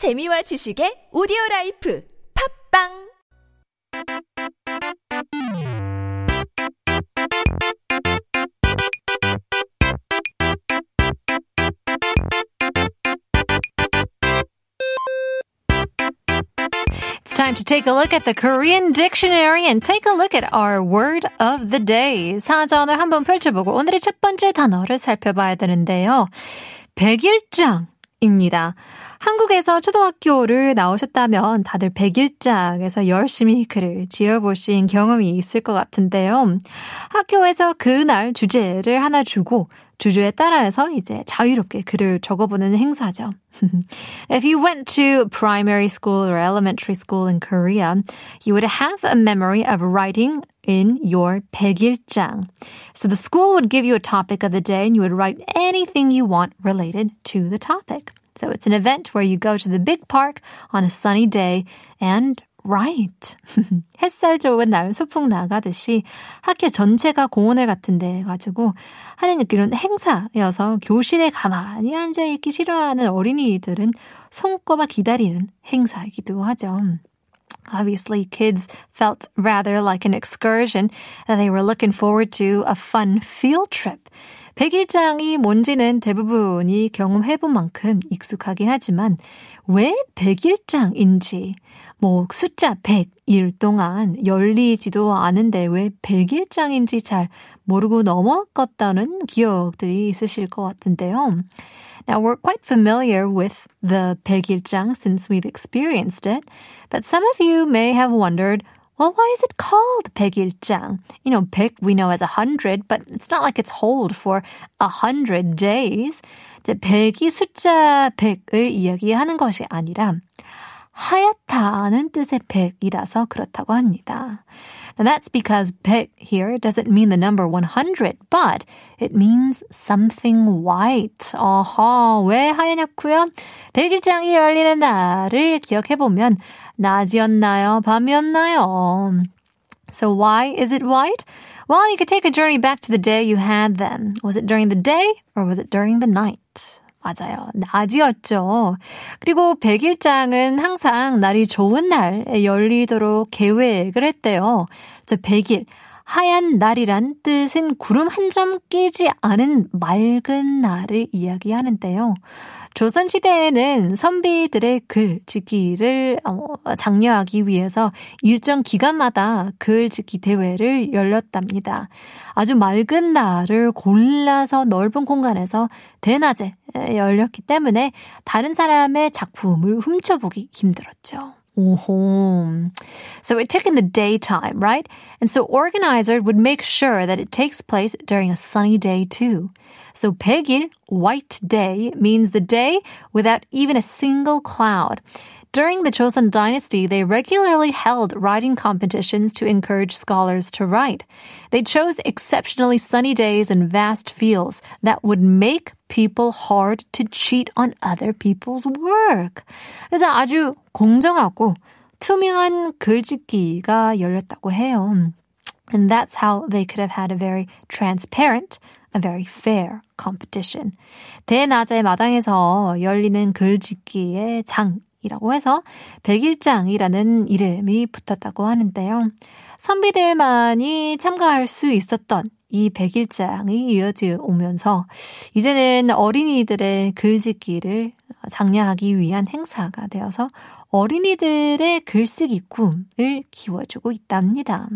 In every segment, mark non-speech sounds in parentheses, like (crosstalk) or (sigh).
재미와 지식의 오디오 라이프 팝빵 It's time to take a look at the Korean dictionary and take a look at our word of the day. 사전을 한번 펼쳐보고 오늘의 첫 번째 단어를 살펴봐야 되는데요. 백일장입니다. 한국에서 초등학교를 나오셨다면 다들 백일장에서 열심히 글을 지어보신 경험이 있을 것 같은데요. 학교에서 그날 주제를 하나 주고 주제에 따라서 이제 자유롭게 글을 적어보는 행사죠. If you went to primary school or elementary school in Korea, you would have a memory of writing in your 백일장. So the school would give you a topic of the day and you would write anything you want related to the topic. So it's an event where you go to the big park on a sunny day and write. (laughs) 햇살 좋은 날 소풍 나가듯이 학교 전체가 공원을 같은 데 가지고 하는 이런 행사여서 교실에 가만히 앉아 있기 싫어하는 어린이들은 손꼽아 기다리는 행사이기도 하죠. Obviously, kids felt rather like an excursion that they were looking forward to a fun field trip. 백일장이 뭔지는 대부분이 경험해본 만큼 익숙하긴 하지만 왜 백일장인지 뭐 숫자 100일 동안 열리지도 않은데 왜 100일장인지 잘 모르고 넘어갔다는 기억들이 있으실 것 같은데요. Now we're quite familiar with the 100일장 since we've experienced it, but some of you may have wondered well, why is it called 백일장? You know, 백 we know as a hundred, but it's not like it's hold for a hundred days. 백이 숫자 백을 이야기하는 것이 아니라 하얗다는 뜻의 백이라서 그렇다고 합니다. And that's because 백 here doesn't mean the number 100, but it means something white. 어허, 왜 하얗냐고요? 백일장이 열리는 날을 기억해보면 낮이었나요? 밤이었나요? So why is it white? Well, you could take a journey back to the day you had them. Was it during the day or was it during the night? 맞아요. 낮이었죠. 그리고 백일장은 항상 날이 좋은 날에 열리도록 계획을 했대요. 저 백일, 하얀 날이란 뜻은 구름 한 점 끼지 않은 맑은 날을 이야기하는데요. 조선시대에는 선비들의 글 짓기를 장려하기 위해서 일정 기간마다 글 짓기 대회를 열렸답니다. 아주 맑은 날을 골라서 넓은 공간에서 대낮에 열렸기 때문에 다른 사람의 작품을 훔쳐보기 힘들었죠. Oh, so it took in the daytime, right? And so organizer would make sure that it takes place during a sunny day too. So 백일, white day, means the day without even a single cloud. During the Joseon dynasty, they regularly held writing competitions to encourage scholars to write. They chose exceptionally sunny days and vast fields that would make people hard to cheat on other people's work. 그래서 아주 공정하고 투명한 글짓기가 열렸다고 해요. And that's how they could have had a very transparent, a very fair competition. 대낮의 마당에서 열리는 글짓기의 장 이라고 해서 백일장이라는 이름이 붙었다고 하는데요. 선비들만이 참가할 수 있었던 이 백일장이 이어져 오면서 이제는 어린이들의 글짓기를 장려하기 위한 행사가 되어서 어린이들의 글쓰기 꿈을 키워주고 있답니다.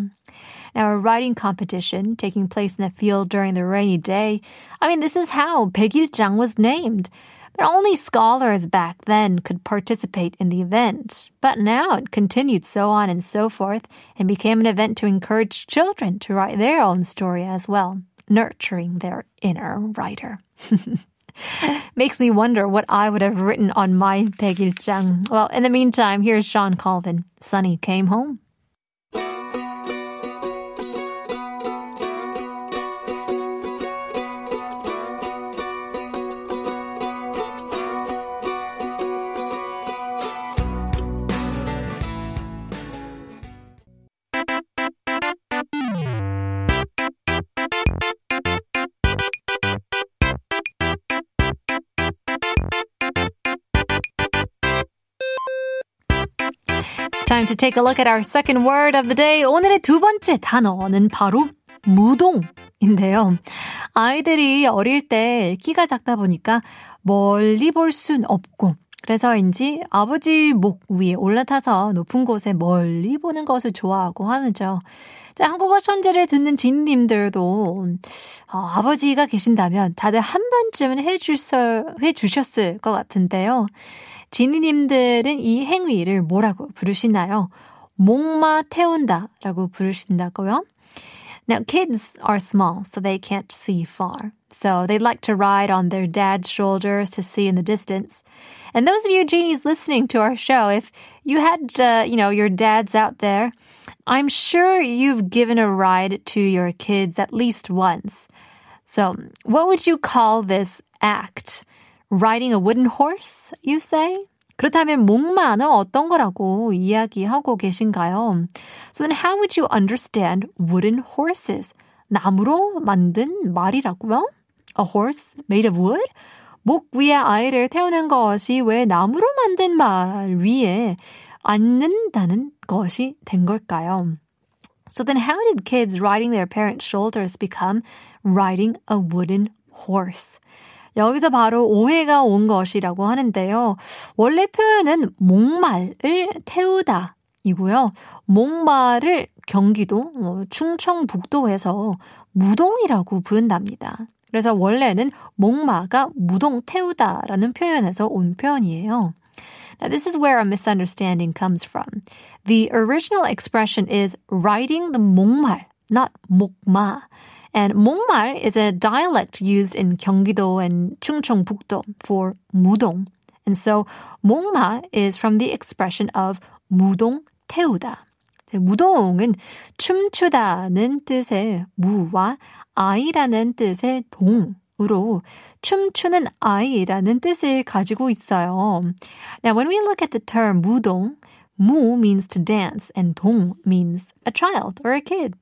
Now, a writing competition taking place in a field during the rainy day. I mean, this is how 백일장 was named. but only scholars back then could participate in the event. But now it continued so on and so forth and became an event to encourage children to write their own story as well, nurturing their inner writer. (laughs) Makes me wonder what I would have written on my Peggy Chang. Well, in the meantime, here's Sean Colvin. Sunny came home. It's time to take a look at our second word of the day. 오늘의 두 번째 단어는 바로 무동인데요. 아이들이 어릴 때 키가 작다 보니까 멀리 볼 순 없고 그래서인지 아버지 목 위에 올라타서 높은 곳에 멀리 보는 것을 좋아하고 하는죠. 자, 한국어 천재를 듣는 진님들도 어, 아버지가 계신다면 다들 한 번쯤은 해주셨을 것 같은데요. 지니님들은 이 행위를 뭐라고 부르시나요? 목마 태운다 라고 부르신다고요? Now, kids are small, so they can't see far. So they like to ride on their dad's shoulders to see in the distance. And those of you genies listening to our show, if you had, uh, you know, your dads out there, I'm sure you've given a ride to your kids at least once. So, what would you call this act? Riding a wooden horse, you say? 그렇다면 목마는 어떤 거라고 이야기하고 계신가요? So then how would you understand wooden horses? 나무로 만든 말이라고요? A horse made of wood? 목 위에 아이를 태우는 것이 왜 나무로 만든 말 위에 앉는다는 것이 된 걸까요? So then how did kids riding their parents' shoulders become riding a wooden horse? 여기서 바로 오해가 온 것이라고 하는데요. 원래 표현은 목말을 태우다 이고요. 목말을 경기도 어, 충청북도에서 무동이라고 부른답니다. 그래서 원래는 목마가 무동 태우다라는 표현에서 온 표현이에요. Now, this is where a misunderstanding comes from. The original expression is riding the 목말, not 목마. And 목말 is a dialect used in Gyeonggi-do and Chungcheongbuk-do for 무동. And so 목마 is from the expression of 무동 태우다. 무동은 춤추다는 뜻의 무와 아이라는 뜻의 동으로 춤추는 아이라는 뜻을 가지고 있어요. Now, when we look at the term 무동, 무 means to dance and 동 means a child or a kid.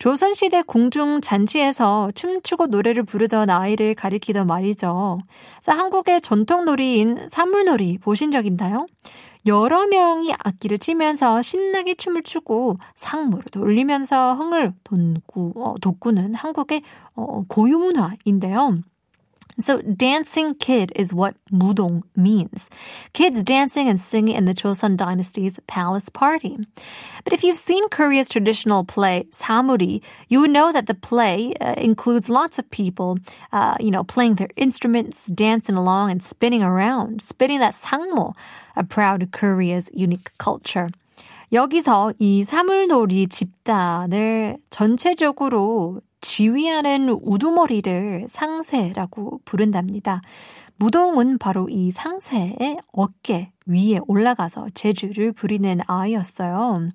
조선시대 궁중 잔치에서 춤추고 노래를 부르던 아이를 가리키던 말이죠. 한국의 전통 놀이인 사물놀이 보신 적 있나요? 여러 명이 악기를 치면서 신나게 춤을 추고 상무를 돌리면서 흥을 돋구, 어, 돋구는 한국의 어, 고유 문화인데요. So dancing kid is what mudong means. Kids dancing and singing in the Joseon dynasty's palace party. But if you've seen Korea's traditional play Samuri, you would know that the play uh, includes lots of people, uh, you know, playing their instruments, dancing along and spinning around, spinning that sangmo, a proud Korea's unique culture. 여기서 이 사물놀이 집단을 전체적으로 지휘하는 우두머리를 상쇄라고 부른답니다. 무동은 바로 이 상쇄의 어깨 위에 올라가서 재주를 부리는 아이였어요.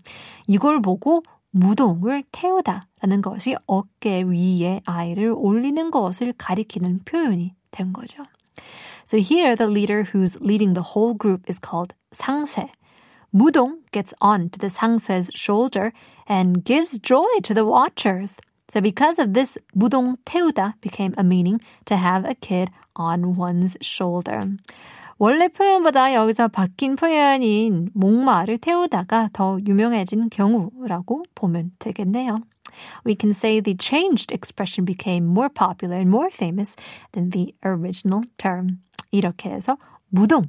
이걸 보고 무동을 태우다 라는 것이 어깨 위에 아이를 올리는 것을 가리키는 표현이 된 거죠. So here the leader who's leading the whole group is called 상쇄. 무동 gets on to the 상쇄's shoulder and gives joy to the watchers. So because of this, 무동 태우다 became a meaning to have a kid on one's shoulder. 원래 표현보다 여기서 바뀐 표현인 목마를 태우다가 더 유명해진 경우라고 보면 되겠네요. We can say the changed expression became more popular and more famous than the original term. 이렇게 해서 무동